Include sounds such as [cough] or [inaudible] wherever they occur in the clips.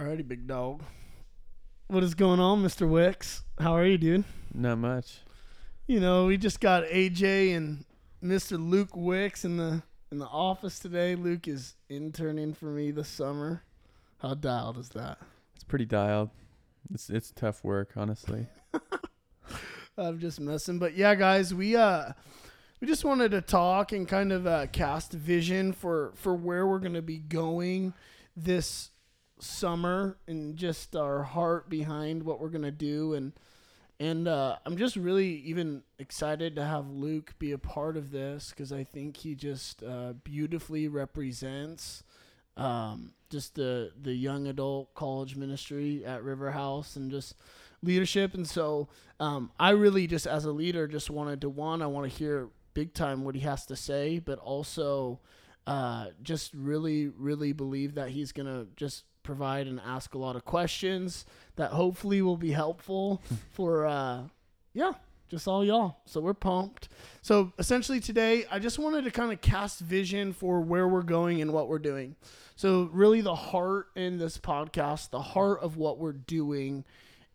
Alrighty, big dog. What is going on, Mr. Wicks? How are you, dude? Not much. You know, we just got AJ and Mr. Luke Wicks in the in the office today. Luke is interning for me this summer. How dialed is that? It's pretty dialed. It's it's tough work, honestly. [laughs] I'm just messing, but yeah, guys, we uh we just wanted to talk and kind of uh, cast vision for for where we're gonna be going this summer and just our heart behind what we're gonna do and and uh, I'm just really even excited to have Luke be a part of this because I think he just uh, beautifully represents um, just the the young adult college ministry at River House and just leadership. And so um, I really just as a leader just wanted to one I want to hear big time what he has to say, but also uh, just really really believe that he's gonna just provide and ask a lot of questions that hopefully will be helpful [laughs] for uh yeah just all y'all. So we're pumped. So essentially today i just wanted to kind of cast vision for where we're going and what we're doing. So really the heart in this podcast the heart of what we're doing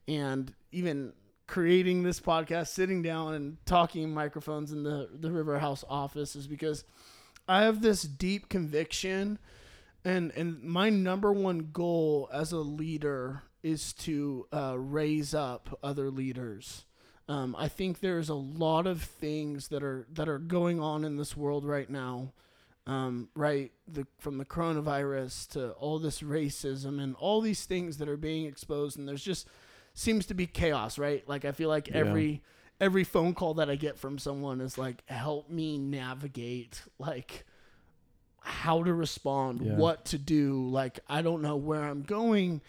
and even creating this podcast sitting down and talking microphones in the the river house office is because i have this deep conviction and and my number one goal as a leader is to uh, raise up other leaders. Um, I think there's a lot of things that are that are going on in this world right now, um, right? The from the coronavirus to all this racism and all these things that are being exposed, and there's just seems to be chaos, right? Like I feel like Yeah. every every phone call that I get from someone is like, help me navigate, like how to respond, Yeah. what to do. Like, I don't know where I'm going.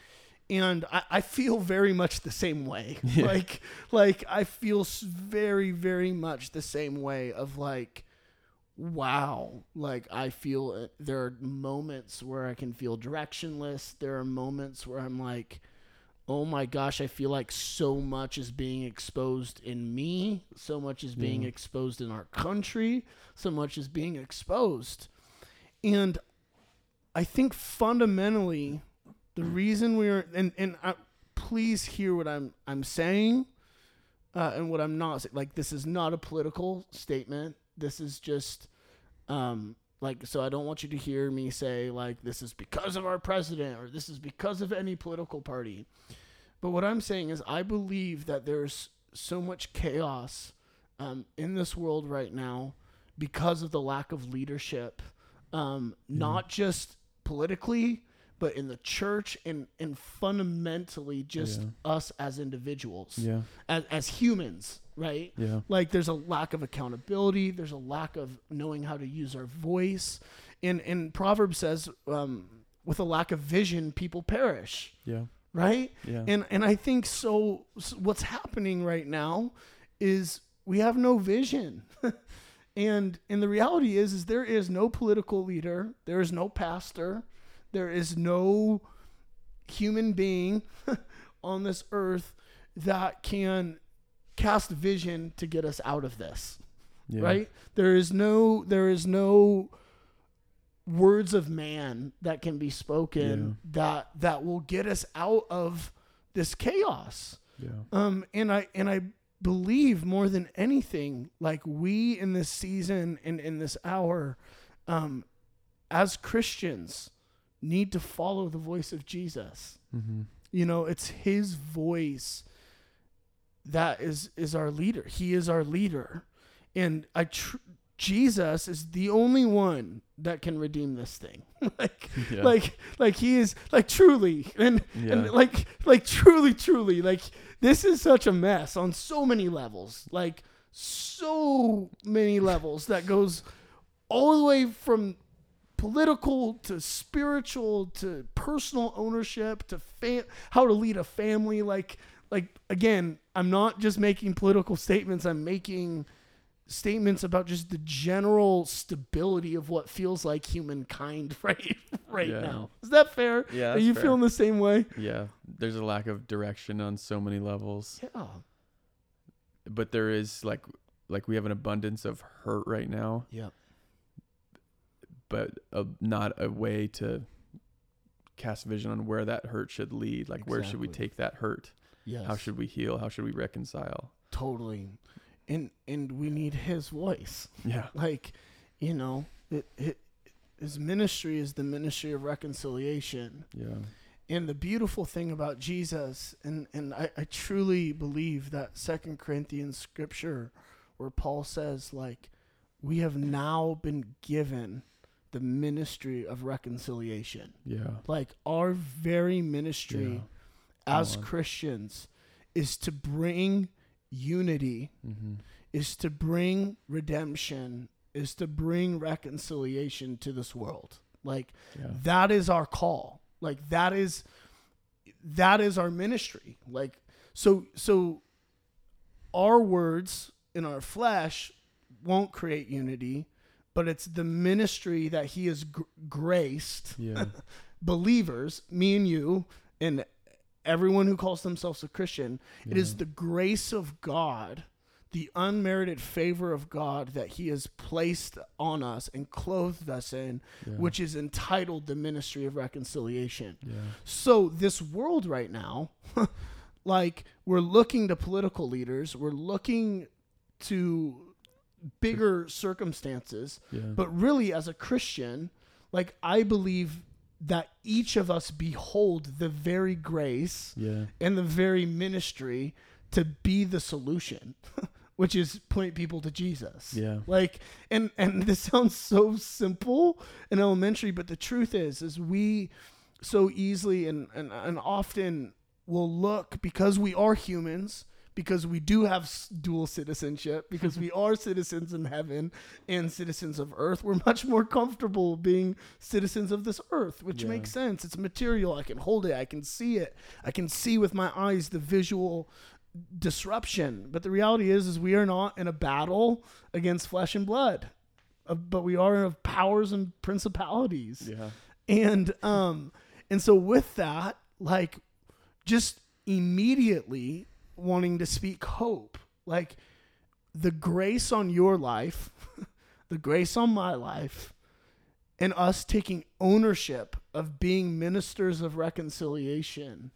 And I, I feel very much the same way. [laughs] Yeah. Like, like I feel very, very much the same way of like, wow. Like I feel it. there are moments where I can feel directionless. There are moments where I'm like, oh my gosh, I feel like so much is being exposed in me. So much is being Yeah. exposed in our country. So much is being exposed. And I think fundamentally, the reason we're and and I, please hear what I'm I'm saying, uh, and what I'm not saying. Like this is not a political statement. This is just, um, like so. I don't want you to hear me say like this is because of our president or this is because of any political party. But what I'm saying is, I believe that there's so much chaos um, in this world right now because of the lack of leadership, um, not just politically, but in the church and, and fundamentally just Yeah. us as individuals, Yeah. as, as humans, right? Yeah. Like there's a lack of accountability. There's a lack of knowing how to use our voice. And, and Proverbs says, um, with a lack of vision, people perish, Yeah. right? Yeah. And and I think so. s what's happening right now is we have no vision, [laughs] and and the reality is is there is no political leader, there is no pastor, there is no human being [laughs] on this earth that can cast vision to get us out of this yeah. right there is no there is no words of man that can be spoken that that will get us out of this chaos Yeah. um and i and i believe more than anything like we in this season and in this hour um as christians need to follow the voice of jesus Mm-hmm. you know, it's his voice that is is our leader. He is our leader. And I tr- Jesus is the only one that can redeem this thing. [laughs] like Yeah. like like he is like truly and Yeah. and like like truly truly like this is such a mess on so many levels. Like so many [laughs] levels that goes all the way from political to spiritual to personal ownership to fam- how to lead a family like like again i'm not just making political statements i'm making statements about just the general stability of what feels like humankind [laughs] right right Yeah. now is that fair Yeah, are you fair. feeling the same way yeah. There's a lack of direction on so many levels, yeah but there is like like we have an abundance of hurt right now, yeah but a, not a way to cast vision on where that hurt should lead. Like where should we take that hurt? yes. How should we heal? How should we reconcile? totally and and we need his voice Yeah. like you know it, it his ministry is the ministry of reconciliation Yeah. and the beautiful thing about jesus and and i, I truly believe that second corinthians scripture where paul says like we have now been given the ministry of reconciliation Yeah. like our very ministry Come as christians is to bring unity Mm-hmm. is to bring redemption, is to bring reconciliation to this world. Like Yeah. that is our call. Like that is that is our ministry. Like so so our words in our flesh won't create unity, but it's the ministry that he has gr- graced Yeah. [laughs] believers, me and you, and everyone who calls themselves a Christian, it is the grace of God, the unmerited favor of God that He has placed on us and clothed us in, Yeah. which is entitled the ministry of reconciliation. Yeah. So, this world right now, [laughs] like, we're looking to political leaders, we're looking to bigger circumstances, Yeah. but really, as a Christian, like I believe that each of us behold the very grace yeah. and the very ministry to be the solution, [laughs] which is point people to Jesus. Yeah. Like, and and [laughs] this sounds so simple and elementary, but the truth is, is we so easily and and, and often will look because we are humans because we do have dual citizenship because we are citizens in heaven and citizens of earth. We're much more comfortable being citizens of this earth which Yeah. makes sense. It's material. I can hold it. I can see it. I can see with my eyes the visual disruption. But the reality is is we are not in a battle against flesh and blood uh, but we are of powers and principalities. Yeah. and um and so with that like just immediately wanting to speak hope like the grace on your life [laughs] the grace on my life and us taking ownership of being ministers of reconciliation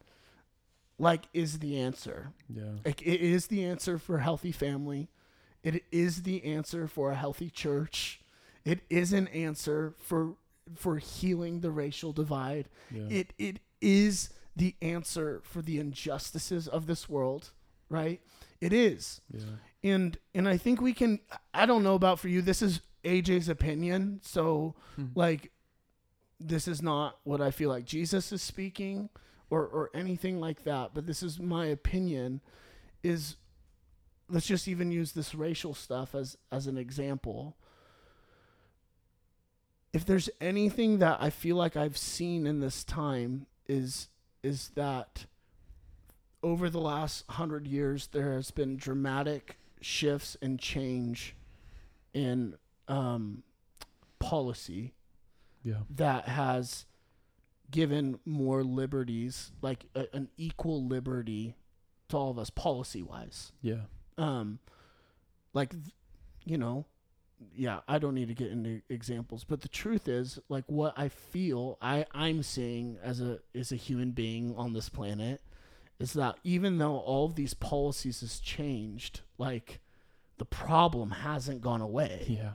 like is the answer Yeah. like it is the answer for a healthy family. It is the answer for a healthy church. It is an answer for for healing the racial divide. Yeah. It it is the answer for the injustices of this world, right? It is. yeah. And and I think we can I don't know about for you this is AJ's opinion, so Hmm. like this is not what I feel like Jesus is speaking or or anything like that, but this is my opinion is let's just even use this racial stuff as as an example. If there's anything that I feel like I've seen in this time is is that over the last 100 years there has been dramatic shifts and change in um, policy Yeah. that has given more liberties, like a, an equal liberty to all of us, policy wise. Yeah. Um, like, you know, yeah, I don't need to get into examples, but the truth is, like, what I feel I I'm seeing as a as a human being on this planet is that even though all of these policies has changed, like, the problem hasn't gone away. Yeah.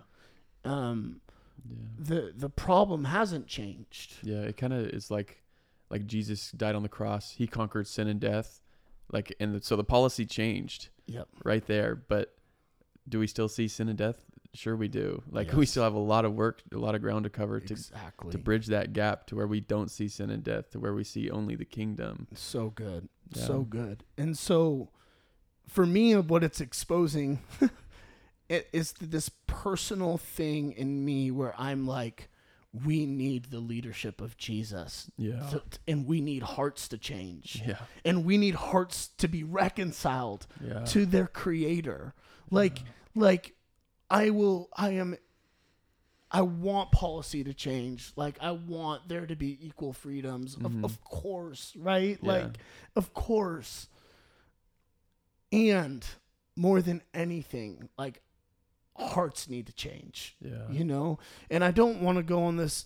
Um, Yeah. the the problem hasn't changed. Yeah. It kind of is like, like Jesus died on the cross. He conquered sin and death. Like, and the, so the policy changed Yep. right there. But do we still see sin and death? Sure, we do. Like, we still have a lot of work, a lot of ground to cover to Exactly. to bridge that gap to where we don't see sin and death, to where we see only the kingdom. so good. Yeah. So good. And so for me what it's exposing [laughs] it is this personal thing in me where I'm like we need the leadership of Jesus. Yeah. So- and we need hearts to change. yeah. And we need hearts to be reconciled Yeah. to their creator. Like like I will I am I want policy to change. Like I want there to be equal freedoms. Mhm. Of, of course, right? Yeah. Like of course. And more than anything, like hearts need to change yeah. you know and i don't want to go on this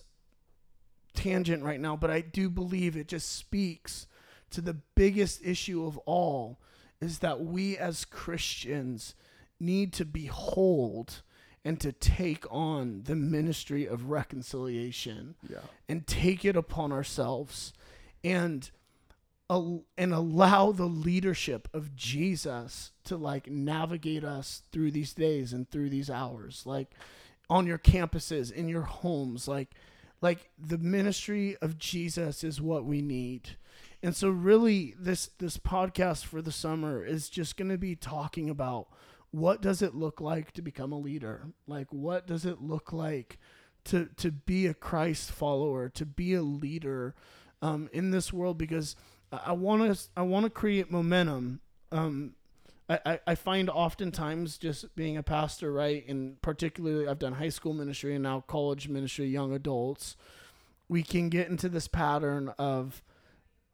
tangent right now, but I do believe it just speaks to the biggest issue of all is that we as Christians need to behold and to take on the ministry of reconciliation Yeah. and take it upon ourselves and and allow the leadership of Jesus to like navigate us through these days and through these hours like on your campuses in your homes like like the ministry of Jesus is what we need and so really this this podcast for the summer is just going to be talking about what does it look like to become a leader? Like what does it look like to to be a Christ follower to be a leader um, in this world? Because I want to I want to create momentum. Um, I, I, I find oftentimes just being a pastor, right, and particularly I've done high school ministry and now college ministry, young adults, we can get into this pattern of,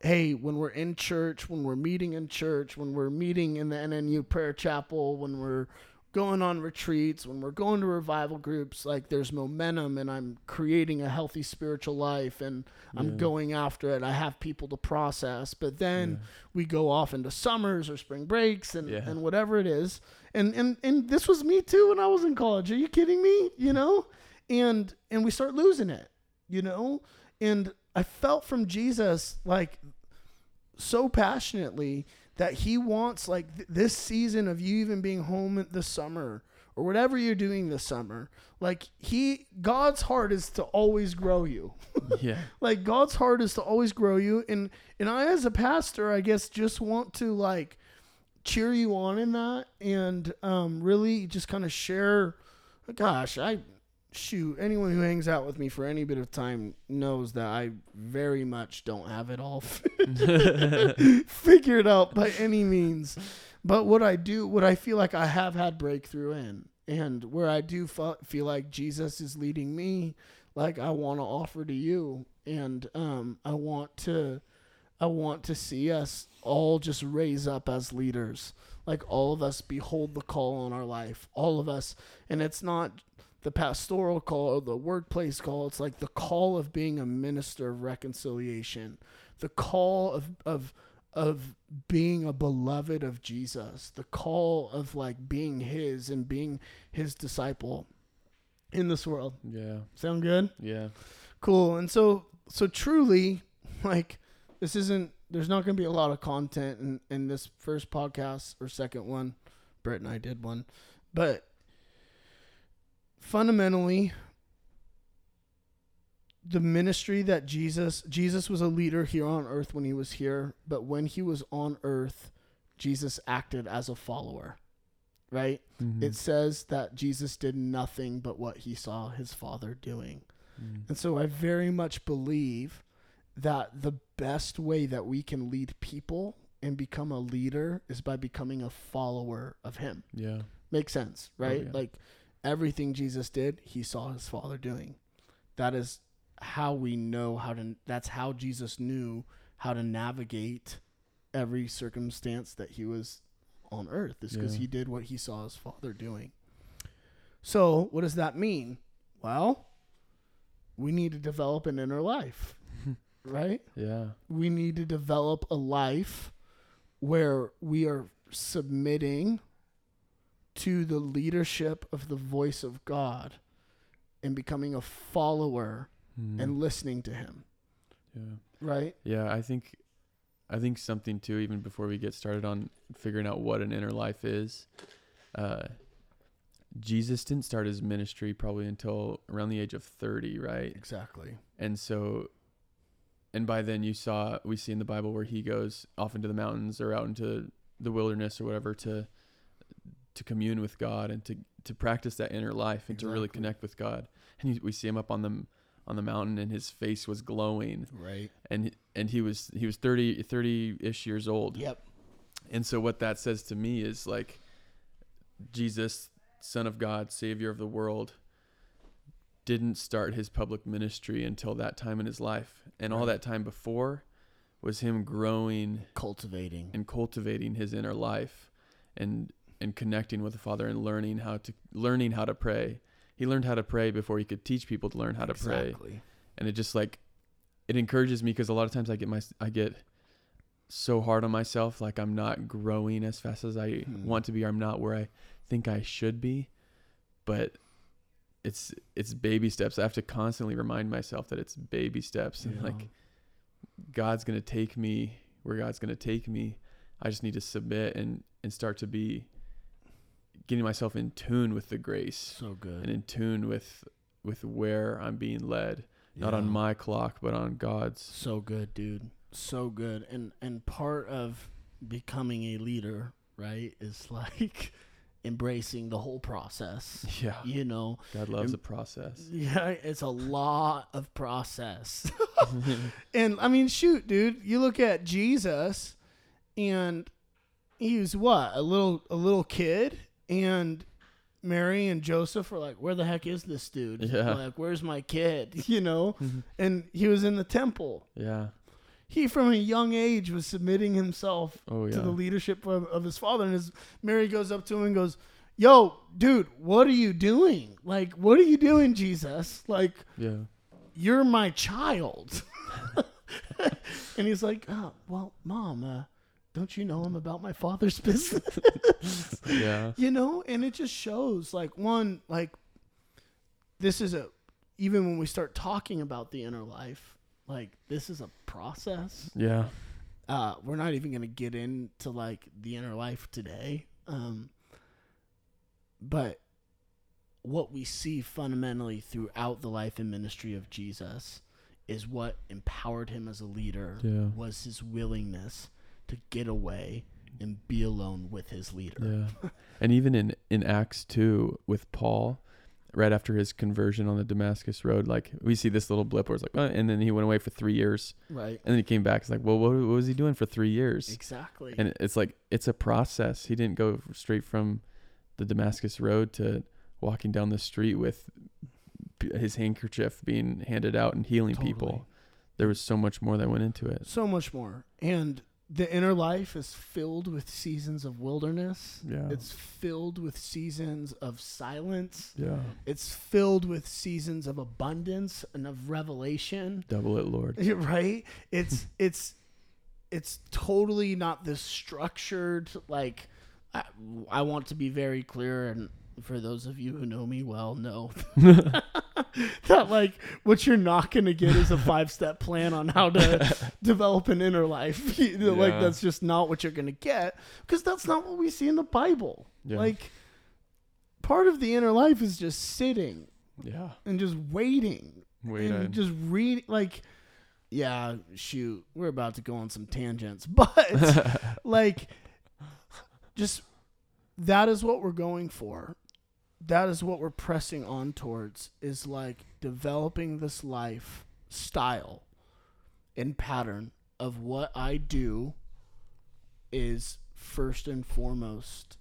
hey, when we're in church, when we're meeting in church, when we're meeting in the NNU prayer chapel, when we're going on retreats, when we're going to revival groups, like there's momentum and I'm creating a healthy spiritual life and I'm going after it. I have people to process. But then Yeah. we go off into summers or spring breaks and, Yeah. and whatever it is. And, and and this was me too when I was in college. Are you kidding me? You know? And and we start losing it, you know? And I felt from Jesus like so passionately that he wants like th- this season of you even being home this summer or whatever you're doing this summer like he god's heart is to always grow you [laughs] Yeah. like god's heart is to always grow you and and i as a pastor i guess just want to like cheer you on in that and um really just kind of share gosh i shoot anyone who hangs out with me for any bit of time knows that i very much don't have it all [laughs] figured out by any means. But what i do what i feel like i have had breakthrough in and where i do fe- feel like jesus is leading me like i want to offer to you and um i want to i want to see us all just raise up as leaders. Like all of us behold the call on our life all of us and it's not the pastoral call or the workplace call it's like the call of being a minister of reconciliation the call of of of being a beloved of Jesus, the call of like being his and being his disciple in this world. Yeah. Sound good? Yeah. Cool. And so so truly like this isn't there's not going to be a lot of content in in this first podcast or second one. Brett and I did one. But fundamentally the ministry that Jesus Jesus was a leader here on earth when he was here, but when he was on earth, Jesus acted as a follower. Right? Mhm. It says that Jesus did nothing but what he saw his father doing. Mm. And so I very much believe that the best way that we can lead people and become a leader is by becoming a follower of him. Yeah. Makes sense, right? yeah. Like everything Jesus did, he saw his father doing. That is how we know how to that's how Jesus knew how to navigate every circumstance that he was on earth is because Yeah. he did what he saw his father doing. So, what does that mean? Well, we need to develop an inner life, [laughs] right? Yeah. we need to develop a life where we are submitting to the leadership of the voice of God and becoming a follower Mhm. and listening to him, yeah. right? Yeah, I think I think something too even before we get started on figuring out what an inner life is. Uh Jesus didn't start his ministry probably until around the age of 30, right? Exactly. And so and by then you saw we see in the Bible where he goes off into the mountains or out into the wilderness or whatever to to commune with God and to to practice that inner life and to really connect with God. And he, we see him up on the on the mountain and his face was glowing Right. and and he was he was 30 30ish years old Yep. and so what that says to me is like jesus son of god savior of the world didn't start his public ministry until that time in his life and all that time before was him growing Cultivating. and cultivating his inner life and and connecting with the father and learning how to learning how to pray he learned how to pray before he could teach people to learn how to pray and it just like it encourages me because a lot of times I get my I get so hard on myself, like I'm not growing as fast as I Hmm. want to be, or I'm not where I think I should be. But it's it's baby steps. I have to constantly remind myself that it's baby steps, and like God's gonna take me where God's gonna take me. I just need to submit and and start to be getting myself in tune with the grace so good. and in tune with with where I'm being led, not on my clock, but on God's. So good, dude. So good. And and part of becoming a leader, right, is [laughs] like embracing the whole process. Yeah, You know, God loves And- the process. yeah, it's a lot of process. [laughs] [laughs] and I mean, shoot, dude, you look at Jesus, and he was what a little a little kid, and Mary and Joseph were like, "Where the heck is this dude? Yeah. Like, where's my kid? [laughs] You know?" And he was in the temple. yeah. He, from a young age, was submitting himself Oh to yeah. the leadership of, of his father. And his Mary goes up to him and goes, "Yo, dude, what are you doing? Like, what are you doing, Jesus? Like." yeah. you're my child. [laughs] and he's like, oh, well, mom, uh, don't you know I'm about my father's [laughs] business? [laughs] Yeah. you know, and it just shows like one, like this is a, even when we start talking about the inner life, like this is a process. Yeah. Uh, we're not even going to get into like the inner life today. Um, but what we see fundamentally throughout the life and ministry of Jesus is what empowered him as a leader Yeah. was his willingness to get away and be alone with his leader. Yeah. [laughs] and even in in Acts 2 with Paul right after his conversion on the Damascus road like we see this little blip where it's like oh, and then he went away for 3 years Right. and then he came back it's like well what, what was he doing for 3 years Exactly. and it's like it's a process he didn't go straight from the Damascus road to walking down the street with his handkerchief being handed out and healing Totally. people there was so much more that went into it so much more. And the inner life is filled with seasons of wilderness. yeah It's filled with seasons of silence. yeah It's filled with seasons of abundance and of revelation. double it lord [laughs] Right? It's [laughs] it's it's totally not this structured like I, I want to be very clear and for those of you who know me well know [laughs] [laughs] that like what you're not going to get is a five step plan on how to [laughs] develop an inner life. You know, Like that's just not what you're going to get because that's not what we see in the Bible. yeah. Like part of the inner life is just sitting yeah. and just waiting wait and just read like yeah shoot we're about to go on some tangents but like just that is what we're going for that is what we're pressing on towards is like developing this life style and pattern of what i do is first and foremost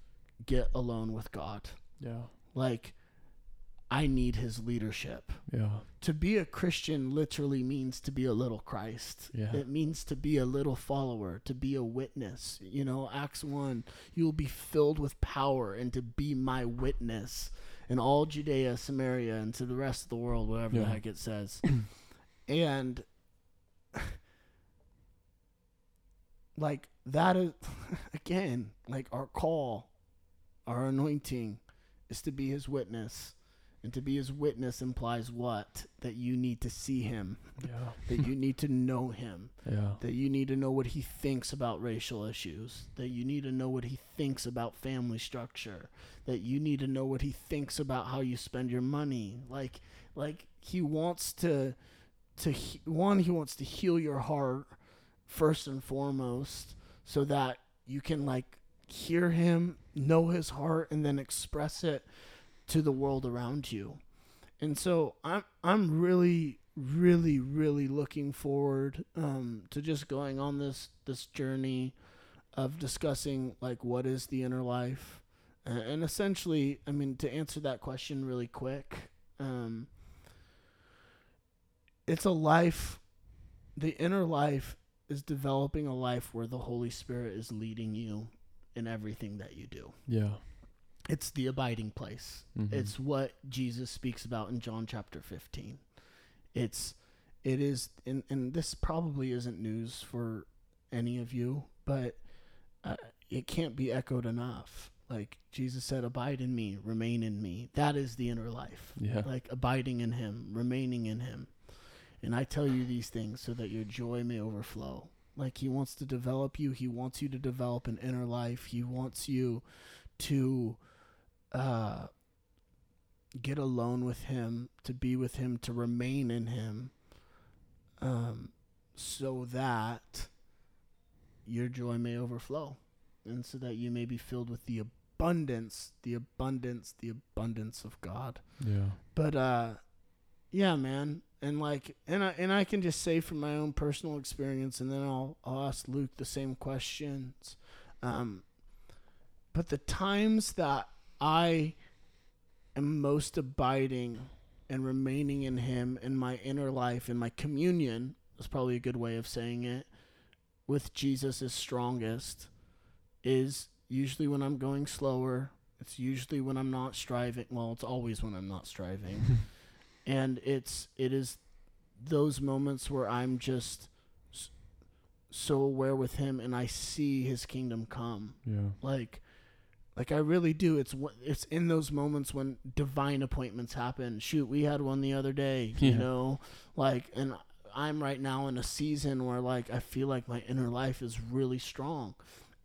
get alone with god. Yeah. Like i need his leadership yeah to be a Christian literally means to be a little Christ. Yeah. It means to be a little follower, to be a witness. You know, Acts 1, you will be filled with power and to be my witness in all Judea, Samaria, and to the rest of the world, whatever the heck it says. [clears throat] and [laughs] like that is [laughs] again, like our call, our anointing is to be his witness. And to be his witness implies what? That you need to see him, yeah. That you need to know him, yeah. That you need to know what he thinks about racial issues, that you need to know what he thinks about family structure, that you need to know what he thinks about how you spend your money. Like like he wants to to he- one he wants to heal your heart first and foremost so that you can like hear him, know his heart and then express it to the world around you. And so I'm I'm really really really looking forward um, to just going on this this journey of discussing like what is the inner life uh, and essentially I mean to answer that question really quick um, it's a life the inner life is developing a life where the Holy Spirit is leading you in everything that you do. yeah It's the abiding place. Mhm. It's what Jesus speaks about in John chapter 15. It's it is and, and this probably isn't news for any of you but uh, it can't be echoed enough like jesus said abide in me remain in me that is the inner life Yeah. like abiding in him remaining in him and i tell you these things so that your joy may overflow like he wants to develop you he wants you to develop an inner life he wants you to uh get alone with him to be with him to remain in him um so that your joy may overflow and so that you may be filled with the abundance the abundance the abundance of god Yeah. but uh yeah man and like and I and I can just say from my own personal experience and then I'll I'll ask Luke the same questions um but the times that I am most abiding and remaining in him in my inner life in my communion is probably a good way of saying it with Jesus is strongest is usually when I'm going slower. It's usually when I'm not striving. Well it's always when I'm not striving. [laughs] And it's it is those moments where I'm just so aware with him and I see his kingdom come. Yeah. like like I really do. It's it's in those moments when divine appointments happen. Shoot we had one the other day you know? Like and I'm right now in a season where like I feel like my inner life is really strong.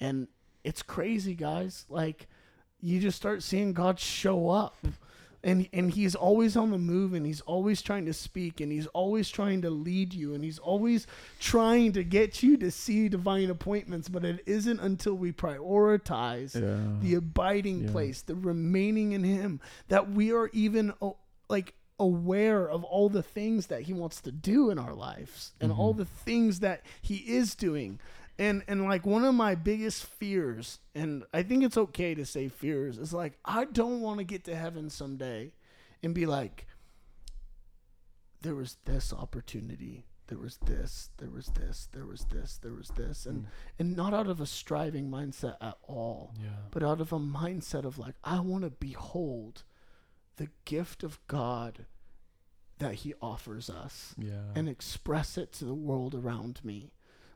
And it's crazy guys. Like you just start seeing God show up and and he's always on the move and he's always trying to speak and he's always trying to lead you and he's always trying to get you to see divine appointments but it isn't until we prioritize Yeah. the abiding Yeah. place the remaining in him that we are even oh, like aware of all the things that he wants to do in our lives and all Mhm. the things that he is doing and and like one of my biggest fears and i think it's okay to say fears is like i don't want to get to heaven someday and be like there was this opportunity there was this there was this there was this there was this and Mm. and not out of a striving mindset at all Yeah. but out of a mindset of like i want to behold the gift of god that he offers us Yeah. and express it to the world around me.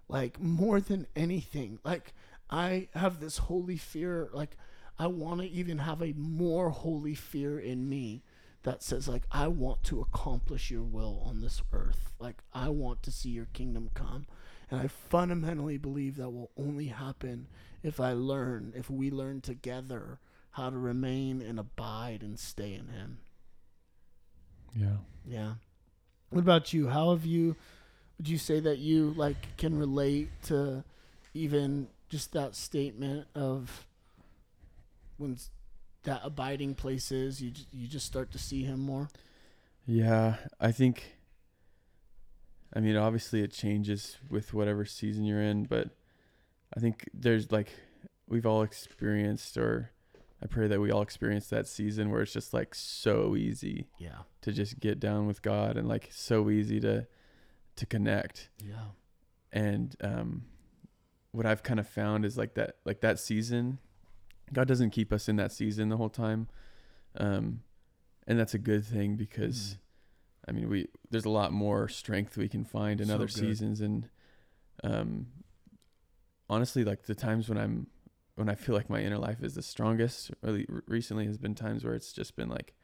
Like more than anything, like I have this holy fear, like I want to even have a more holy fear in me that says like I want to accomplish your will on this earth. Like I want to see your kingdom come. And I fundamentally believe that will only happen if I learn, if we learn together how to remain and abide and stay in him. yeah. Yeah. What about you? How have you would you say that you like can relate to even just that statement of when that abiding place is you you just start to see him more? Yeah, I think. I mean, obviously, it changes with whatever season you're in, but I think there's like we've all experienced, or I pray that we all experience that season where it's just like so easy Yeah. to just get down with God and like so easy to to connect. Yeah. And um, what I've kind of found is like that, like that season, God doesn't keep us in that season the whole time, um, and that's a good thing because, I mean, we there's a lot more strength we can find in So other good. seasons, and um, honestly, like the times when I'm when I feel like my inner life is the strongest, really recently has been times where it's just been like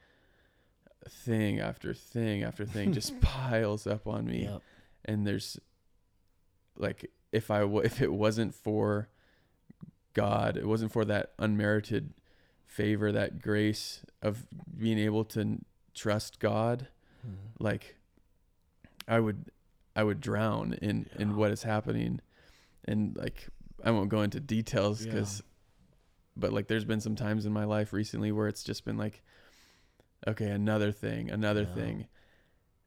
thing after thing after thing [laughs] just piles up on me Yep. And there's like if I w- if it wasn't for God, it wasn't for that unmerited favor, that grace of being able to trust God, mm-hmm. like I would I would drown in Yeah. in what is happening, and like I won't go into details Yeah. because, but like there's been some times in my life recently where it's just been like, okay, another thing, another Yeah. thing,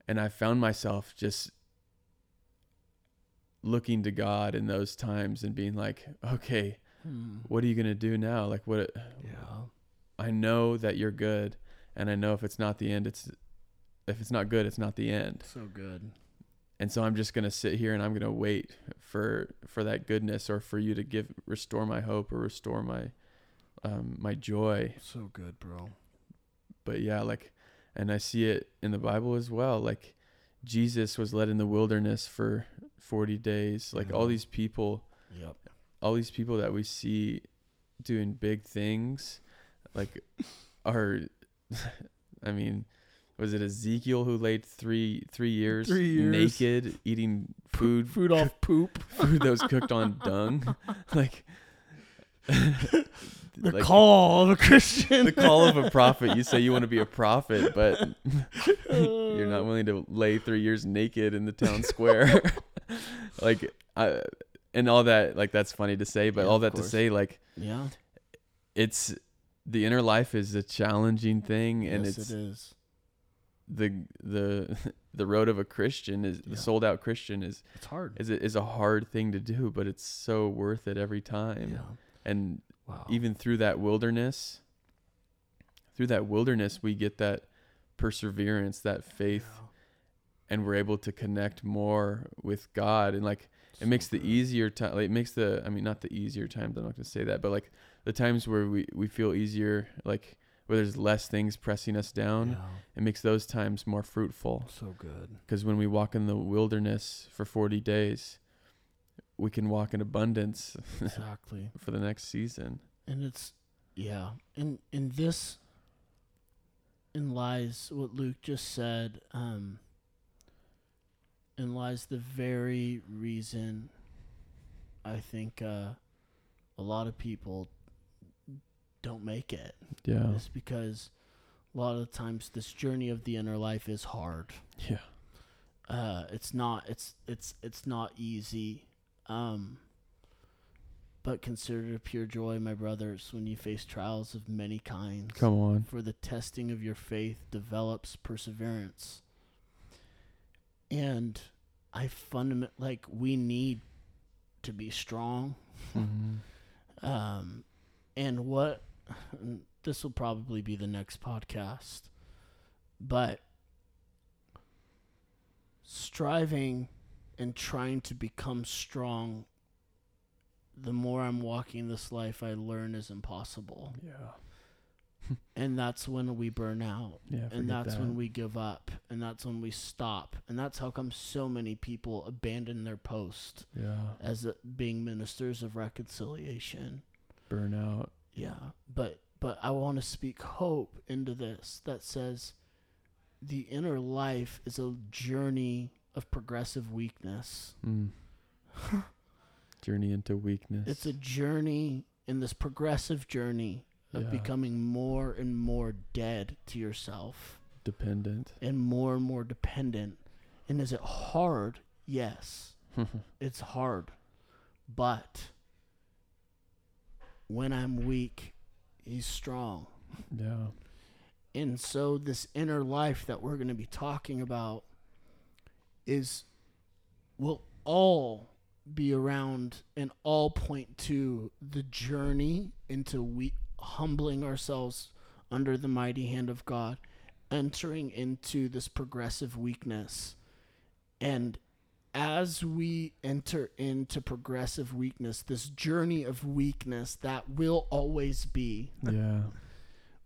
and I found myself just looking to God in those times and being like, okay, Hmm. what are you gonna do now? Like what? Yeah. I know that you're good, and I know if it's not the end, it's if it's not good, it's not the end. So good. And so I'm just gonna sit here and I'm gonna wait for for that goodness or for you to give restore my hope or restore my um my joy. So good, bro. But yeah, like and I see it in the Bible as well. Like Jesus was led in the wilderness for 40 days. Like all Mhm. these people, Yep. all these people that we see doing big things, like [laughs] are, [laughs] I mean, was it Ezekiel who laid three three years, Three years. naked eating food Food off poop. [laughs] food that was cooked on dung, like [laughs] The like, call of a Christian. the call of a prophet. You say you want to be a [laughs] prophet, but [laughs] you're not willing to lay three years naked in the town square. like, I, and all that, like, that's funny to say, but Yeah, all that to say, like, Yeah. it's the inner life is a challenging thing, and yes, it's it is. the the the road of a Christian is Yeah. the sold out Christian is It's hard. is a, is a hard thing to do, but it's so worth it every time. yeah. And Wow. even through that wilderness, through that wilderness, we get that perseverance, that faith, Yeah. and we're able to connect more with God. And like, it makes the easier time, like, it makes the, I mean, not the easier times, I'm not going to say that, but like the times where we, we feel easier, like where there's less things pressing us down, Yeah. it makes those times more fruitful. So good. Because when we walk in the wilderness for 40 days, we can walk in abundance Exactly. [laughs] for the next season. and it's yeah and in this in lies what luke just said um in lies the very reason i think uh a lot of people don't make it Yeah. is because a lot of times this journey of the inner life is hard Yeah. uh it's not it's it's it's not easy um but consider it a pure joy my brothers when you face trials of many kinds. Come on. for the testing of your faith develops perseverance. And i fundament like we need to be strong. Hmm [laughs] um and what this will probably be the next podcast but striving and trying to become strong the more i'm walking this life i learn is impossible Yeah. [laughs] and that's when we burn out Yeah. and that's when we give up and that's when we stop and that's how come so many people abandon their post Yeah. as a, being ministers of reconciliation Burn out. yeah, but but I want to speak hope into this that says the inner life is a journey of progressive weakness. Mm. [laughs] Journey into weakness. It's a journey in this progressive journey of Yeah. becoming more and more dead to yourself dependent. and more and more dependent. And is it hard? Yes, [laughs] it's hard. But when I'm weak, he's strong. yeah. And so, this inner life that we're going to be talking about is will all be around and all point to the journey into we humbling ourselves under the mighty hand of God, entering into this progressive weakness. And as we enter into progressive weakness, this journey of weakness that will always be, Yeah.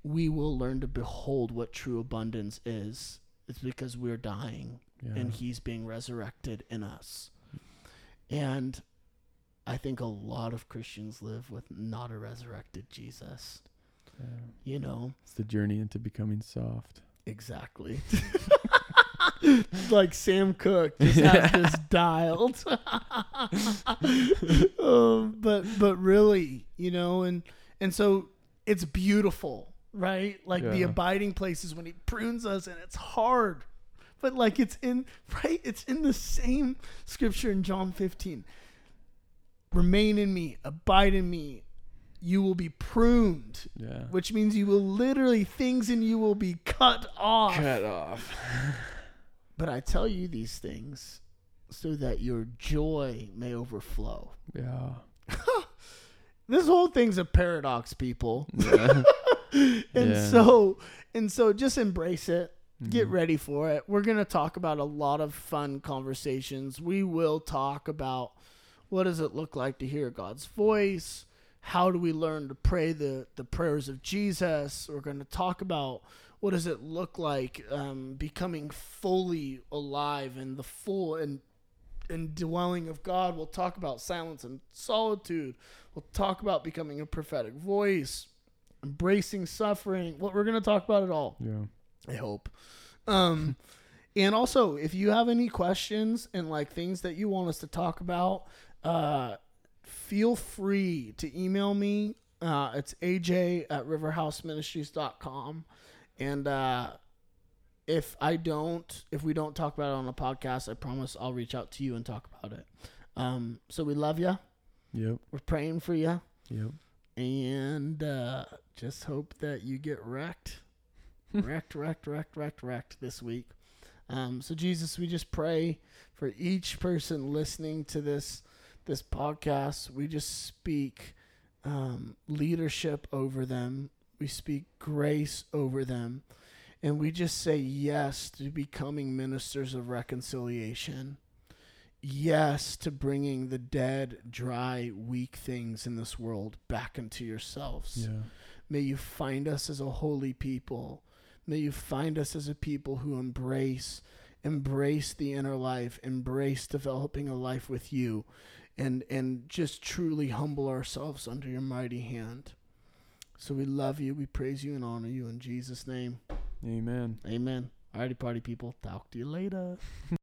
we will learn to behold what true abundance is. It's because we're dying Yeah. and He's being resurrected in us. And I think a lot of Christians live with not a resurrected Jesus. yeah. You know? It's the journey into becoming soft. Exactly. [laughs] like Sam Cook just has [laughs] this dialed. um, but but really, you know, and and so it's beautiful, right? Like the abiding places when he prunes us and it's hard. But like it's in [laughs] right, it's in the same scripture in John 15. Remain in me, abide in me. You will be pruned, Yeah. which means you will literally things in you will be cut off. Cut off. [laughs] But I tell you these things so that your joy may overflow. Yeah. [laughs] This whole thing's a paradox, people. Yeah. And Yeah. so and so just embrace it. Get Mhm. ready for it. We're going to talk about a lot of fun conversations. We will talk about what does it look like to hear God's voice? how do we learn to pray the the prayers of Jesus. We're going to talk about what does it look like um, becoming fully alive in the full and and dwelling of God. We'll talk about silence and solitude. We'll talk about becoming a prophetic voice, embracing suffering. What we're going to talk about it all. Yeah. I hope. Um, [laughs] and also, if you have any questions and like things that you want us to talk about, uh, feel free to email me. Uh, it's aj at riverhouseministries.com. And uh, if I don't, if we don't talk about it on the podcast, I promise I'll reach out to you and talk about it. Um, so we love you. Yep. We're praying for you. Yep. And uh, just hope that you get wrecked. [laughs] wrecked, wrecked, wrecked, wrecked, wrecked this week. Um, so Jesus, we just pray for each person listening to this this podcast. We just speak um, leadership over them. We speak grace over them, and we just say yes to becoming ministers of reconciliation. Yes to bringing the dead, dry, weak things in this world back into yourselves. Yeah. May you find us as a holy people. May you find us as a people who embrace embrace the inner life, embrace developing a life with you and and just truly humble ourselves under your mighty hand. So we love you, we praise you and honor you in Jesus name. Amen. Amen. Alrighty party people. Talk to you later. [laughs]